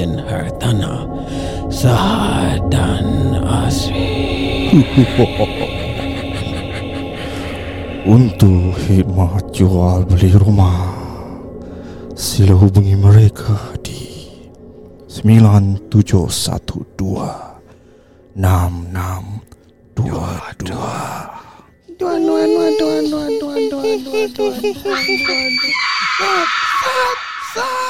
Legend Hartana Sahad dan Asri Untuk khidmat jual beli rumah Sila hubungi mereka di 9712 6622 Balik jam dua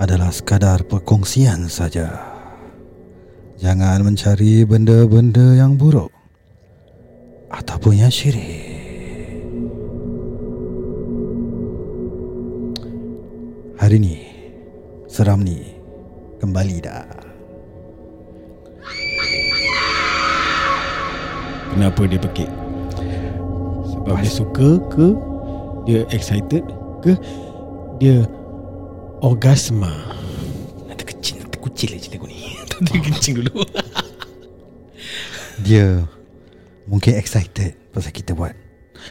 adalah sekadar perkongsian saja. Jangan mencari benda-benda yang buruk ataupun yang syirik. Hari ni seram ni kembali dah. Kenapa dia pekik? Sebab dia suka ke Dia excited ke Dia Orgasma Nanti kecil, nanti kucil aja lagu ni. Nanti kencing dulu. Dia mungkin excited pasal kita buat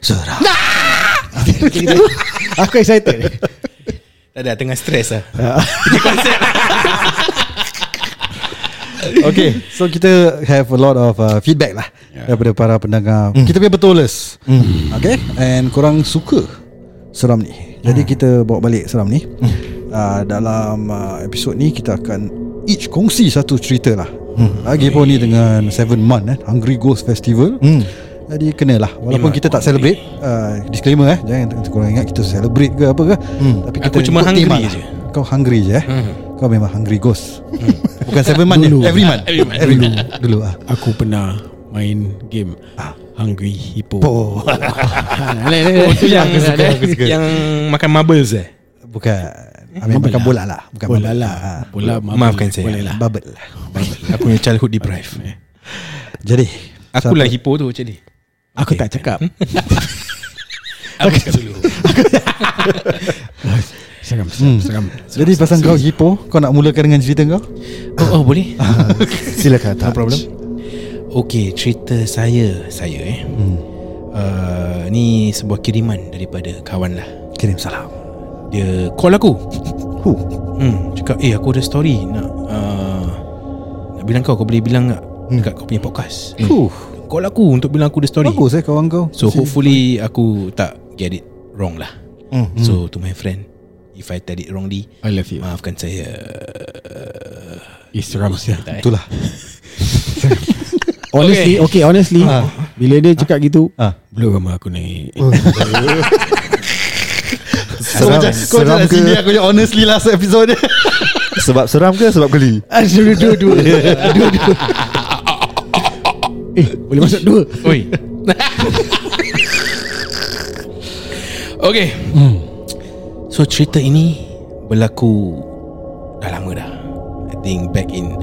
seram. Aku excited Tak ada, tengah stres lah. Okay So kita have a lot of uh, feedback lah yeah. Daripada para pendengar mm. Kita punya betulers mm. Okay And korang suka Seram ni Jadi kita bawa balik seram ni mm. Uh, Dalam uh, episod ni Kita akan Each kongsi satu cerita lah mm. Lagi pun ni dengan Seven Month eh, Hungry Ghost Festival mm. Jadi kena lah Walaupun kita tak celebrate uh, Disclaimer eh Jangan korang ingat Kita celebrate ke apa ke mm. Tapi kita Aku cuma hungry tema je. lah. Kau hungry je eh Hmm. Kau memang hungry ghost Bukan seven month Dulu. Every month Every month. Every month Dulu ah. Aku pernah Main game Hungry Hippo Oh, Oh, tu yang, Aku suka, aku suka. yang makan marbles eh? bukan. Ambil makan bola lah. Bukan Bola bubble. lah Ah, Bola Maafkan saya. Boleh lah Bubble. Aku punya childhood deprived. Jadi, Aku lah hippo tu macam ni. Aku tak cakap Aku cakap dulu. Seram Seram, seram. jadi pasal kau hippo, kau nak mulakan dengan cerita kau? Oh, oh boleh? Silakan. No problem. Okay, cerita saya, saya eh. Hmm. Uh, ni sebuah kiriman daripada kawan lah. Kirim salam. Dia call aku. Hu. Hmm, cakap, eh aku ada story nak uh, nak bilang kau, kau boleh bilang tak Hmm. dekat kau punya podcast. Huh. Call aku untuk bilang aku ada story. Bagus eh kawan kau. So hopefully aku tak get it wrong lah. Hmm. So to my friend, if I tell it wrongly, I love you maafkan saya. Seram sia Tak, eh? Itulah. Honestly Okay, honestly Ah. Bila dia cakap gitu Ah. Belum ramai aku naik Seram, macam- kau seram macam ke? sini aku punya honestly last episode Sebab seram ke sebab geli? Dua-dua Dua-dua Eh boleh masuk dua Oi. okay. So cerita ini berlaku dah lama dah. I think back in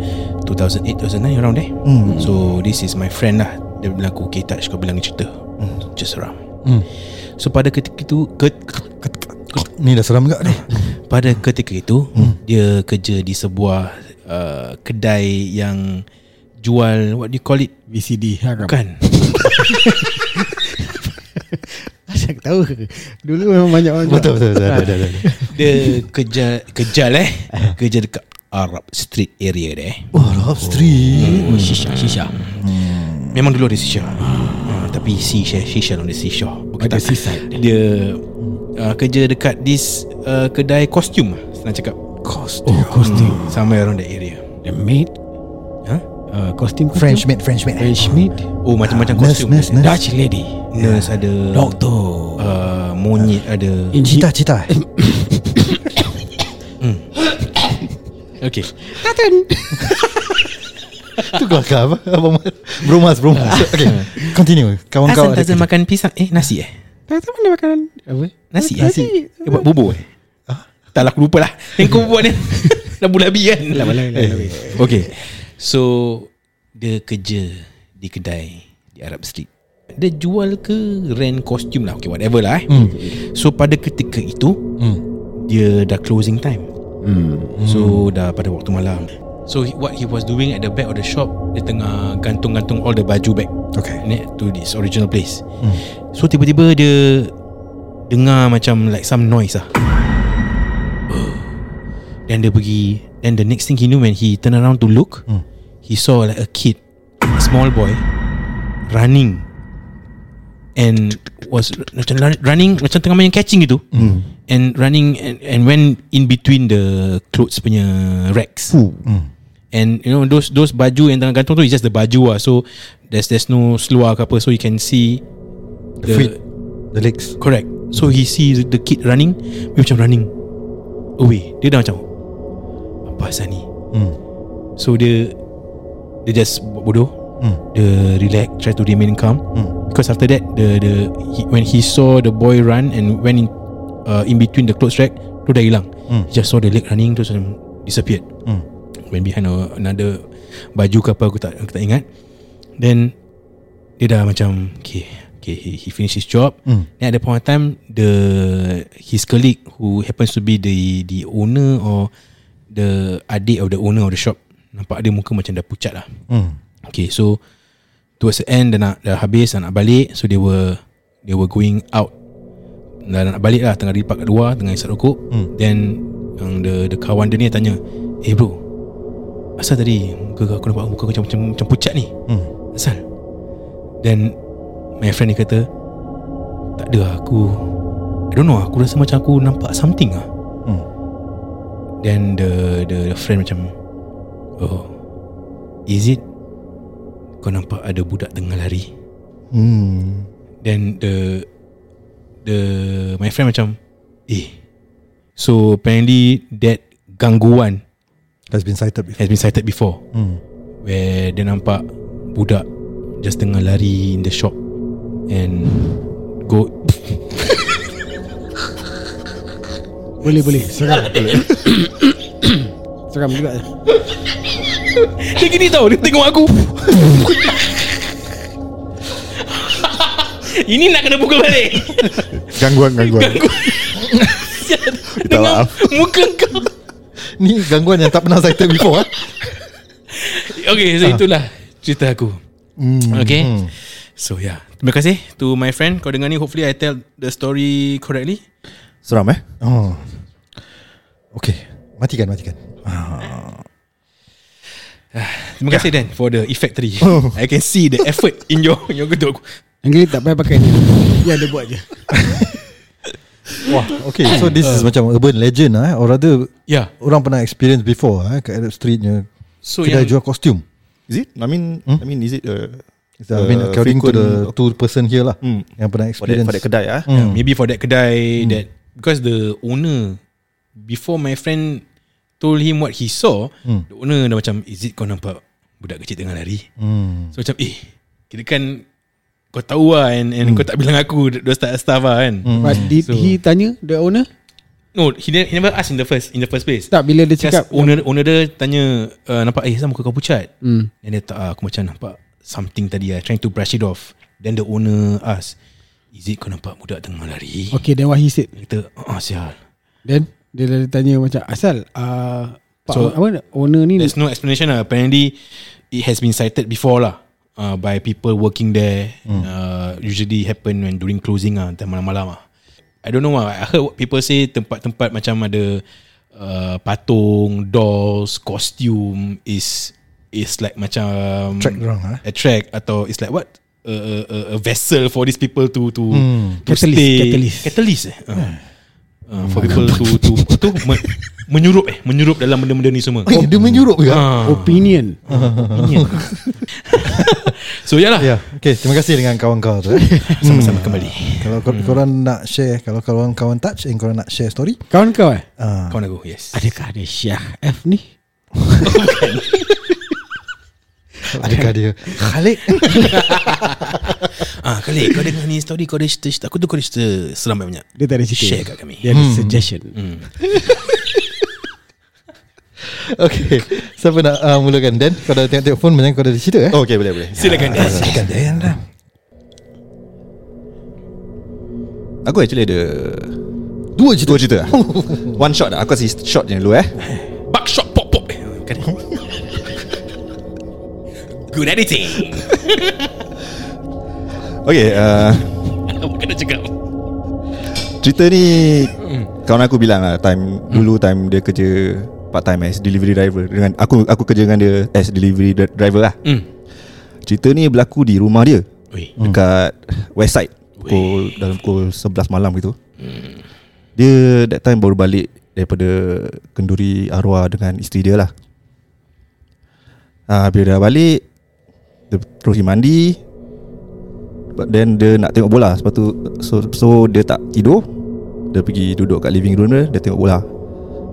2008 2009 around there. Hmm. So this is my friend lah. Dia bilang aku, okay Touch kau bilang cerita. Just seram. So pada ketika itu ke, Ni dah seram juga ni pada ketika itu dia kerja di sebuah uh, kedai yang jual what do you call it? VCD haram Bukan. Asyik tahu Dulu memang banyak orang jual. Betul betul betul, betul, betul, betul. Dia kerja kejal eh. Kerja dekat Arab Street area deh. Oh Arab Street Oh, Shisha Shisha Memang dulu ada shisha. Uh, tapi shisha shisha on the shisha. Bukan Ada tak. seaside. Dia uh, kerja dekat this uh, kedai kostum senang cakap. Costume? Oh costume. Somewhere around that area. The maid? Huh? uh, Costume French maid French maid. French maid? Oh macam-macam Nurse, kostum. nurse, nurse. Dutch lady? Nurse ada Doctor. Uh, monyet ada. Cita cita eh? Okay. Itu kelakar apa? Abang Mat Bromas Bromas Okay. Continue. Kawan kau Hasan ada makan pisang. Eh nasi eh Tak tahu mana makanan Apa? Nasi eh Nasi. Dia buat bubur eh? Tak lah aku lupa lah. Yang kau buat ni. Dah bulan bi kan lah, tak boleh. Okay So Dia kerja Di kedai Di Arab Street. Dia jual ke Rent kostum lah. Okay whatever lah eh. So pada ketika itu Dia dah closing time. So dah pada waktu malam So he- what he was doing At the back of the shop Dia tengah Gantung-gantung all the baju back Okay. ni, To this original place. So tiba-tiba dia Dengar macam Like some noise lah. Then dia pergi Then the next thing he knew When he turn around to look He saw like a kid A small boy Running And Was Macam run- running Macam tengah main catching gitu. And running And, and went in between the Clothes punya Racks And you know those those baju yang tengah gantung tu is just the baju lah. So there's there's no seluar ke apa so you can see The feet The legs Correct So he see the kid running Dia macam running Away Dia dah macam Apa asal ni hmm. So dia Dia just buat bodoh Hmm. Dia relax Try to remain calm Hmm. Because after that the the he, When he saw the boy run And went in uh, In between the clothes rack Tu dah hilang Hmm. He just saw the leg running Terus macam Disappeared Hmm. Went behind a, another Baju ke apa Aku tak aku tak ingat Then Dia dah macam Okay Okay he, he finished his job Hmm. Then at the point of time The His colleague Who happens to be The the owner Or The adik of the owner of the shop Nampak dia muka macam dah pucat lah Hmm. Okay so Towards the end Dah nak dah habis Dah nak balik So they were They were going out Dah nak balik lah Tengah lipat kat luar Tengah isap rokok Hmm. Then Yang the, the kawan dia ni tanya Eh bro Asal tadi Muka kau aku nampak Muka kau macam, macam, macam pucat ni Hmm. Asal Then My friend ni kata Tak ada aku I don't know Aku rasa macam aku nampak something lah Hmm. Then the, the the friend macam Oh Is it Kau nampak ada budak tengah lari Hmm. Then the The My friend macam Eh So apparently That gangguan Has been cited before. Has been cited before. Hmm. Where dia nampak Budak Just tengah lari In the shop And Go. Boleh boleh. Seram. Seram juga. Dia gini tau Dia tengok aku. Ini nak kena pukul balik. Gangguan Gangguan. Dengan muka kau Ni gangguan yang tak pernah cited before eh? Okay so itulah Cerita aku. Hmm. Okay? So yeah Terima kasih To my friend. Kau dengar ni Hopefully I tell the story correctly. Seram eh? Oh. Okay. Matikan matikan. Terima kasih Dan For the effectory I can see the effort In your in your getuk Yang tak payah pakai ni. Ya dia buat je Wah Okay so this is macam urban legend lah eh? Or rather Yeah Orang pernah experience before eh? Kat Arab Streetnya So Kedai yang jual kostum Is it? I mean I mean is it uh, I mean uh, according to the two person here lah Hmm. Yang pernah For that, experience for that kedai ah. yeah, Maybe for that kedai That Because the owner Before my friend Told him what he saw Hmm. The owner dah macam Is it kau nampak Budak kecil tengah lari hmm. So macam eh Kira kan Kau tahu lah And, and kau tak bilang aku Dua start staff lah kan But did So- he tanya The owner No he, he never asked in the first In the first place Tak bila dia Just cakap owner, owner dia tanya uh, Nampak eh sama muka kau pucat hmm. And dia tak ah, Aku macam nampak Something tadi lah Trying to brush it off Then the owner ask Is it kau nampak budak tengah lari Okay then what he said Dia kata Ah sial Then Dia dah tanya macam Asal uh, so, apa, Owner ni There's no explanation lah Apparently It has been cited before lah uh, By people working there uh, Usually happen when During closing lah Time malam-malam lah I don't know lah I heard what people say Tempat-tempat macam ada uh, Patung Dolls Costume Is Is like macam Track dorang, ah. A track Atau it's like what? A, a, a- vessel for these people to to, to Catalyst, stay. catalyst. catalyst eh? Uh. Uh, for people to to to me, menyurup eh? Menyurup dalam benda-benda ni semua. Eh, dia menyurup ke? Ah. Opinion. Opinion. so yalah. Ya, okay. Terima kasih dengan kawan kau tu. Eh. sama-sama kembali. Kalau kor- korang nak share, kalau korang kawan touch, and korang nak share story, Kawan kau eh? Ah, kawan aku yes. Adakah ada Syah F ni adakah dia Khalid? ah kali kau dengar ni story kau ada cerita, aku tu kau ada cerita seram banyak Dia tak ada cerita Share kat kami. Dia ada suggestion hmm. Okay Siapa nak uh, mulakan Dan kau dah tengok-tengok phone Macam kau dah cerita eh Oh, okay, boleh, boleh. Silakan Dan Silakan Dan dah Aku actually ada Dua cerita dua cerita. One shot lah. Aku kasih shot je dulu eh. Back shot pop pop bukan. Good editing Okay, uh, Bukan nak cakap cerita ni kawan aku bilang lah time dulu time dia kerja part time as delivery driver dengan aku aku kerja dengan dia as delivery dri- driver lah. Hmm. Cerita ni berlaku di rumah dia Ui. dekat west side pukul dalam pukul 11 malam gitu. Dia that time baru balik daripada kenduri arwah dengan isteri dia lah. Ah bila dah balik dia terus mandi. But then dia nak tengok bola. Sebab tu So, so dia tak tidur. Dia pergi duduk kat living room dia Dia tengok bola.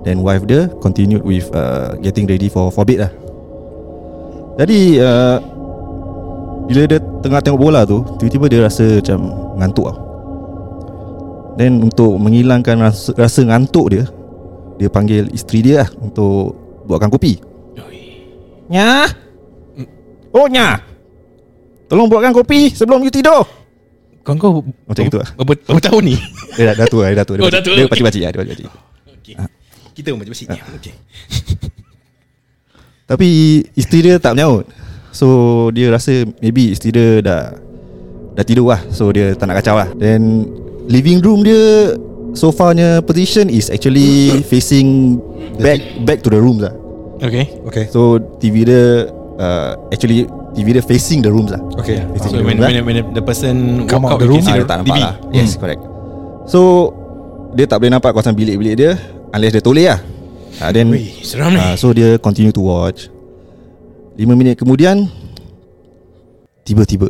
Then wife dia Continued with uh, Getting ready for For bed lah. Jadi uh, Bila dia tengah tengok bola tu Tiba-tiba dia rasa macam Ngantuk lah Then untuk menghilangkan rasa, rasa ngantuk dia Dia panggil isteri dia lah Untuk Buatkan kopi. Nya Oh Nya Tolong buatkan kopi Sebelum you tidur Kau kau Macam itu lah. Berapa, berapa tahun ni? Dia dah, dah tua Dia dah tua Dia, Oh, dah tua, dia okay. lah Dia Okay. Kita pun macam sini. Okay. Tapi isteri dia tak menyaut So dia rasa Maybe isteri dia dah Dah tidur lah So dia tak nak kacau lah Then Living room dia Sofanya position Is actually Facing Back Back to the room lah Okay. Okay So TV dia uh, Actually TV dia facing the rooms lah. Okay. So Facing the when, rooms lah. when, when the person Come walk out, out the room, Ah, dia tak nampak TV. lah. Yes correct. So Dia tak boleh nampak kawasan bilik-bilik dia Unless dia toleh lah. Uh, Then Wih, seram uh, So dia continue to watch. 5 minit kemudian Tiba-tiba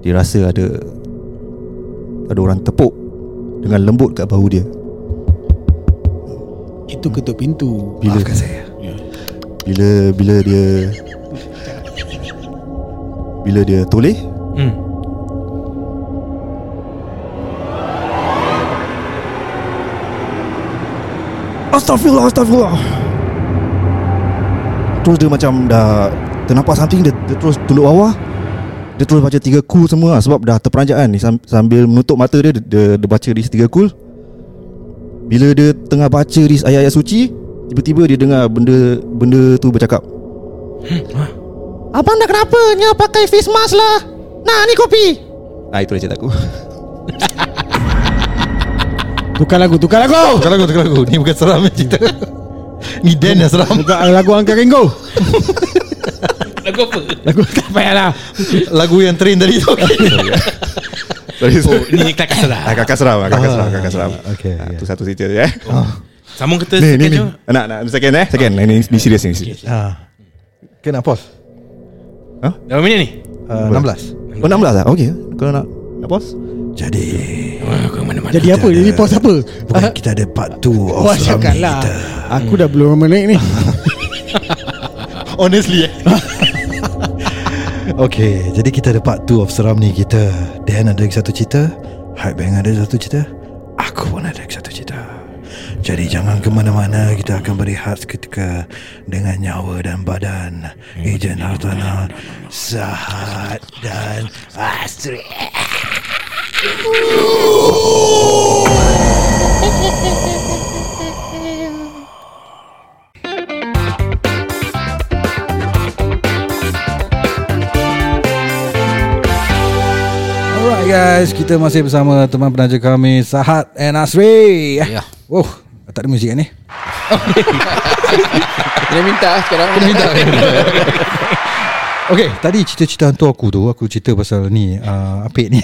Dia rasa ada Ada orang tepuk Dengan lembut kat bahu dia. Itu ketuk pintu. Bila? Maafkan saya Bila Bila dia Bila dia toleh? Hmm. Astaghfirullah Astaghfirullah. Terus dia macam dah Ternampak something Dia, dia terus tunduk bawah. Dia terus baca tiga kul semua lah, Sebab dah terperanjat kan. Sam- Sambil menutup mata dia Dia, dia, dia baca ris tiga kul. Bila dia tengah baca ris ayat-ayat suci Tiba-tiba dia dengar benda Benda tu bercakap. Abang dah kenapa Nya pakai face mask lah? Nah ni kopi? Ah itu dia cerita aku. Tukar lagu Tukar lagu. Tukar lagu Tukar lagu. Ni bukan seram ni cerita. Ni Dan yang seram. Tukar lagu Angka Ringo. Lagu apa? Lagu tak payahlah Lagu yang train tadi tu. Sorry, Oh, ni kelakar salah. Ah, kakak seram ah, Kakak seram Kakak seram. okay, ah, yeah. Tu satu cerita dia eh Sambung kita Ni ni ni. Nak nak second eh? Second. Ni ni serius ni serius. Ah. Okay nak pause? Berapa minit ni? uh, 16 Oh 16 lah Okay Kalau nak Nak pause? Jadi Oh, kau mana-mana. Jadi apa? Jadi pause apa? Bukan kita ada part 2 of Wah cakap lah kita. Aku dah belum naik ni. Honestly eh. Okay Jadi kita ada part 2 of seram ni. Kita Dan ada lagi satu cerita. Hype Bang ada satu cerita Jadi jangan ke mana-mana Kita akan berehat seketika Dengan nyawa dan badan. Ejen Hartana Sahat dan Astrid. Alright guys, kita masih bersama teman penaja kami Sahat and Asri. Ya. Wow, tak ada muzik kan ni? Kena minta sekarang Kena minta. Okay, tadi cerita-cerita hantu aku tu, aku cerita pasal ni, uh, Apik ni.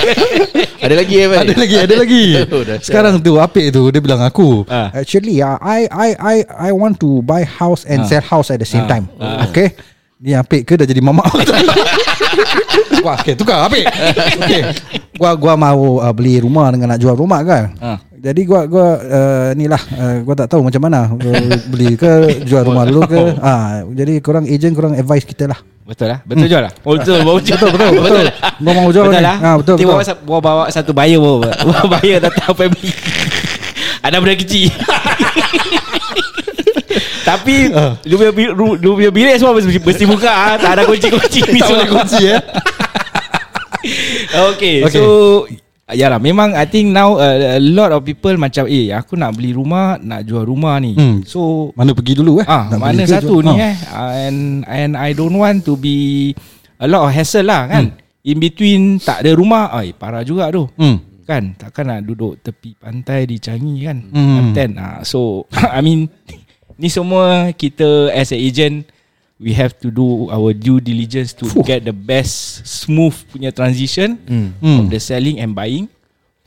Ada lagi eh ada lagi, ada lagi. Oh. Sekarang tu Apik tu dia bilang aku, Ah. actually uh, I I I I want to buy house and sell house at the same time. Okay. Ni Apik ke dah jadi mamak Wah okay tukar Apik Okay Gua gua mau uh, beli rumah dengan nak jual rumah kan Ah. Jadi gua gua uh, ni lah uh, gua tak tahu macam mana beli ke jual rumah dulu ke. Ah jadi korang agent korang advice kita lah. Betul lah. Betul jual lah. Oh betul Bawa jual. Betul betul. Betul. Gua mau jual Betul ni. lah. Ah betul betul. bawa, bawa, bawa satu buyer bawa. Bawa buyer datang family. Ada benda kecil. Tapi Lu punya Lu punya bilik semua Mesti, mesti buka ah. Tak ada kunci-kunci Tak boleh kunci ya. Okay, Okay. okay. So Yalah memang I think now uh, A lot of people macam Eh aku nak beli rumah Nak jual rumah ni Hmm. So Mana pergi dulu eh ah Nak Mana satu jual? ni Ah. eh And and I don't want to be A lot of hassle lah kan In between Tak ada rumah Ay, Parah juga tu Hmm. Kan Takkan nak duduk Tepi pantai di Changi kan Hmm. Ah, So I mean Ni semua Kita as a agent We have to do our due diligence to Fuh. get the best smooth punya transition Hmm. from the selling and buying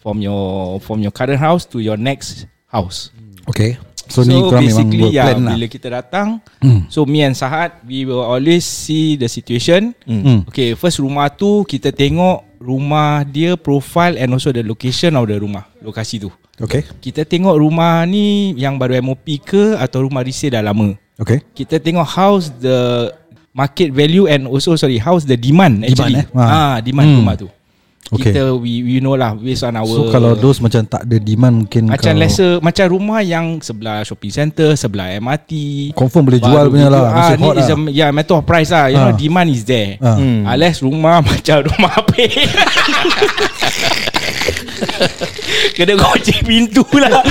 from your from your current house to your next house. Okay So, ni korang memang basically buat yeah, plan lah bila kita datang, Hmm. so me and Sahat we will always see the situation. Hmm. Okay, first rumah tu kita tengok rumah dia profile and also the location of the rumah, lokasi tu. Okay Kita tengok rumah ni yang baru MOP ke atau rumah resale dah lama. Okay Kita tengok how's the market value and also sorry how's the demand actually. eh? Ha. Ah, demand Hmm. rumah tu. Okay. Kita we we know lah based on our So kalau those macam tak ada demand Mungkin macam kau lesser macam rumah yang sebelah shopping center, sebelah MRT. Confirm boleh jual punya lah Ah, Masih ni is lah a, yeah, matter of price lah. You Ah. know demand is there. Ah. Hmm. Unless rumah macam rumah apa? Kena kunci pintu lah.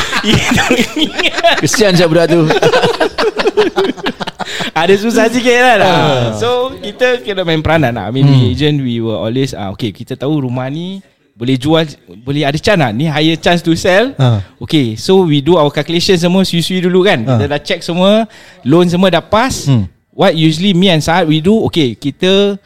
Kesian siap budak tu Ada susah sikit lah lah. So kita kena main peranan lah I mean we agent we will always ah Okay kita tahu rumah ni Boleh jual Boleh ada chance lah Ni higher chance to sell Ah. Okay so we do our calculation semua Sui-sui dulu kan Kita Ah. dah check semua Loan semua dah pass Hmm. What usually me and Saad we do Okay kita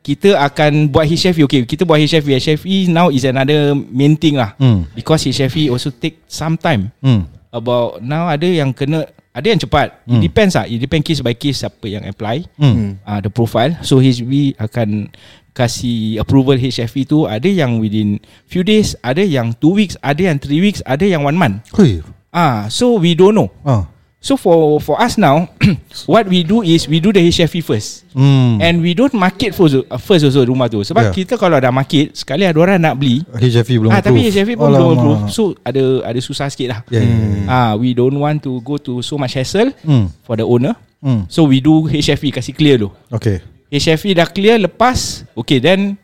kita akan buat HFE Okay kita buat HFE HFE now is another main thing lah Hmm. Because HFE also take some time Hmm. About now ada yang kena ada yang cepat. Hmm. It depends ah. It depend case by case siapa yang apply. Hmm. Ah uh, the profile. So HB akan kasih approval HFE tu ada yang within few days, ada yang two weeks, ada yang three weeks, ada yang one month. Hui Ah, so we don't know. ah. So for for us now, what we do is we do the HFE first. Hmm. And we don't market first, uh, first also rumah tu Sebab Yeah. kita kalau dah market Sekali ada orang nak beli HFE belum ah, Tapi approve. HFE pun belum Alamak. approve So ada ada susah sikit lah Ya, ya, ya. Ah, we don't want to go to so much hassle Hmm. for the owner. Hmm. So we do HFE kasih clear dulu. Okay HFE dah clear lepas, okay then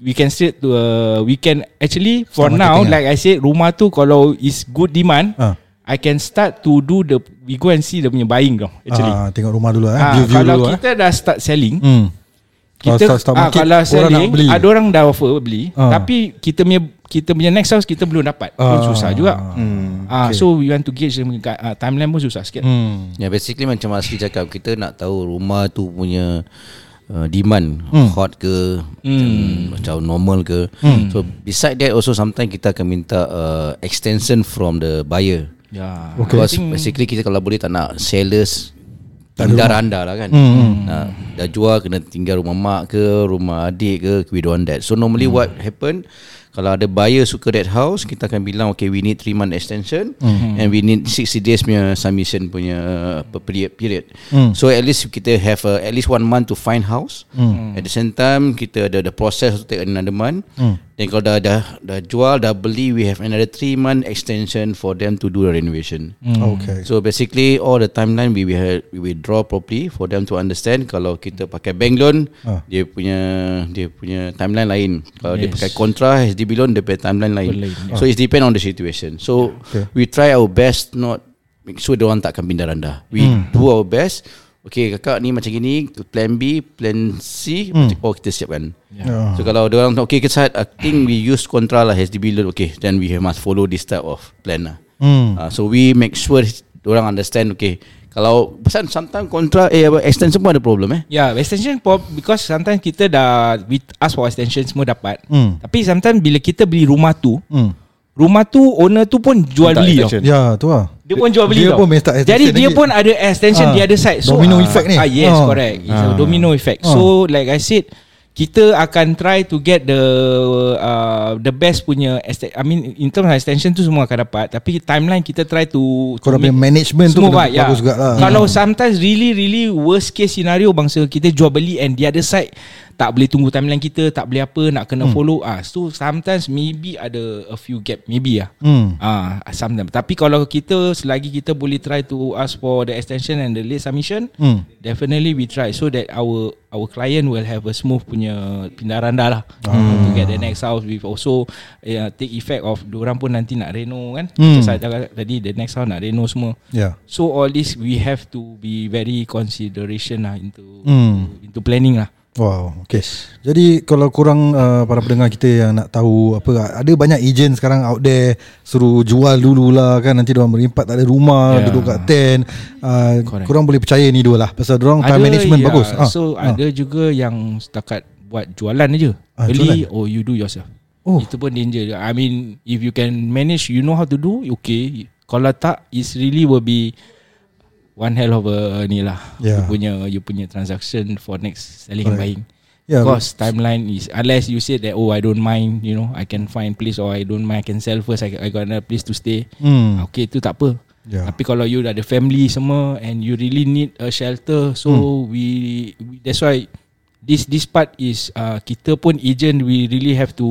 we can straight to uh, we can actually for Start now marketing like I said rumah tu kalau is good demand, Ah. I can start to do the we go and see the punya buying tau actually. ah, Tengok rumah dulu eh. Ah, View-view kalau dulu eh. kita dah start selling, Hmm. Kalau kita start- start ah, market, kalau orang nak selling beli. ada orang dah offer beli, Ah. tapi kita punya kita punya next house kita belum dapat. Pun Ah. susah juga. Hmm. Ah, okay. so we want to gauge the uh, timeline pun susah sikit. Hmm. Ya basically macam Asri cakap Kita nak tahu rumah tu punya uh, Demand Hmm. Hot ke macam, macam normal ke So beside that also Sometimes kita akan minta uh, Extension from the buyer Yeah. Okay. Because basically kita kalau boleh tak nak Sellers Tinggal randa lah kan Hmm, nah, Dah jual kena tinggal rumah mak ke Rumah adik ke We don't want that So normally Hmm. what happen Kalau ada buyer suka that house Kita akan bilang Okay we need 3 month extension Hmm. And we need 60 days punya Submission punya uh, period, period. Hmm. So at least kita have uh, At least one month to find house At the same time Kita ada the process To take another month Hmm. Then kalau dah, dah dah jual Dah beli We have another 3 month extension For them to do the renovation Okay So basically all the timeline we we will draw properly for them to understand kalau kita pakai bank loan Ah. dia punya dia punya timeline lain. Kalau dia Yes. pakai kontra HDB loan dia punya timeline lain. Lain, So it depend on the situation. So Okay. we try our best not make sure dia orang takkan pindah rendah. We do our best. Okay kakak ni macam gini Plan B Plan C macam, Oh kita siapkan yeah. So kalau dia orang Okay kita I think we use kontra lah HDB loan Okay then we must follow this type of plan lah Hmm. Uh, so we make sure orang understand okay kalau pasal sometimes kontra eh apa, extension pun ada problem eh. Yeah, extension pop because sometimes kita dah we ask for extension semua dapat. Hmm. Tapi sometimes bila kita beli rumah tu, Hmm. rumah tu owner tu pun jual beli tau. Ya tu lah Dia pun jual beli Dia tau. pun Jadi dia lagi. pun ada extension Ah, di other side. domino ah, effect ni. Ah yes, Ah. correct. It's a Ah. domino effect. Ah. So like I said kita akan try to get the uh, the best punya I mean in terms of extension tu semua akan dapat tapi timeline kita try to Korang punya management tu semua kena baik, ya. bagus juga lah Kalau sometimes really really worst case scenario bangsa kita jual beli and the other side tak boleh tunggu timeline kita, tak boleh apa, nak kena Hmm. follow ah. So sometimes maybe ada a few gap, maybe ah. Hmm. Ah, sometimes. Tapi kalau kita selagi kita boleh try to ask for the extension and the late submission, Hmm. definitely we try so that our our client will have a smooth punya pindah randa lah Ah. to get the next house with also uh, take effect of orang pun nanti nak reno kan. Hmm. Macam saya cakap tadi the next house nak reno semua. Yeah. So all this we have to be very consideration lah into Hmm. into planning lah. Wow, okay. Jadi kalau kurang uh, para pendengar kita yang nak tahu apa ada banyak agent sekarang out there suruh jual dulu lah kan nanti dia merimpat tak ada rumah Yeah. duduk kat tent. Uh, Correct. kurang boleh percaya ni dua lah pasal orang time management ya, bagus. Ah, So ah. ada juga yang setakat buat jualan aja. Ah, Beli jualan. or you do yourself. Oh. Itu pun danger. I mean if you can manage you know how to do okay. Kalau tak it's really will be one hell of a ni lah. Yeah. You punya you punya transaction for next selling Correct. and buying. Yeah, Because timeline is unless you say that oh I don't mind you know I can find place or I don't mind I can sell first I, I got another place to stay. Hmm. Okay tu tak apa. Yeah. Tapi kalau you dah ada family semua and you really need a shelter, so Hmm. we, we that's why this this part is uh, kita pun agent we really have to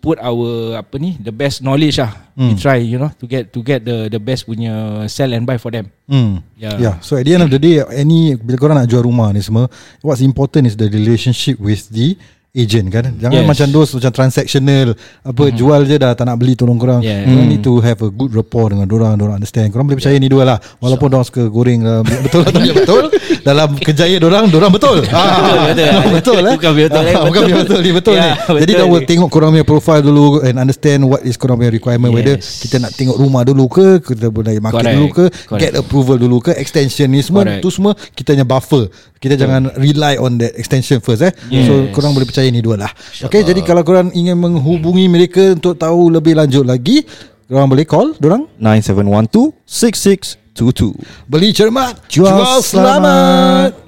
put our apa ni the best knowledge lah. We Hmm. try you know to get to get the the best punya sell and buy for them. Hmm. Yeah. Yeah. So at the end of the day, any bila korang nak jual rumah ni semua, what's important is the relationship with the agent kan. Jangan Yes. macam dos macam transactional apa mm-hmm. jual je dah tak nak beli tolong korang. Yeah. Korang need to have a good rapport dengan orang, orang understand. Korang boleh percaya ni dua lah. Walaupun orang suka goreng uh, betul atau tidak betul dalam kejayaan orang, orang betul. Ah, betul. betul eh. Bukan betul, Ah, Bukan betul. betul ni betul Ya, ni. betul Jadi ni. tengok korang punya profile dulu and understand what is korang punya requirement whether Yes. kita nak tengok rumah dulu ke, kita boleh market Correct. dulu ke, Correct. get approval dulu ke, extension ni semua Correct. tu semua kita hanya buffer. Kita jangan rely on that extension first eh. Yes. So korang boleh percaya ni dua lah. Okay, jadi kalau korang ingin menghubungi mereka untuk tahu lebih lanjut lagi, korang boleh call dorang. 9712 6622 beli cermat, Jual selamat.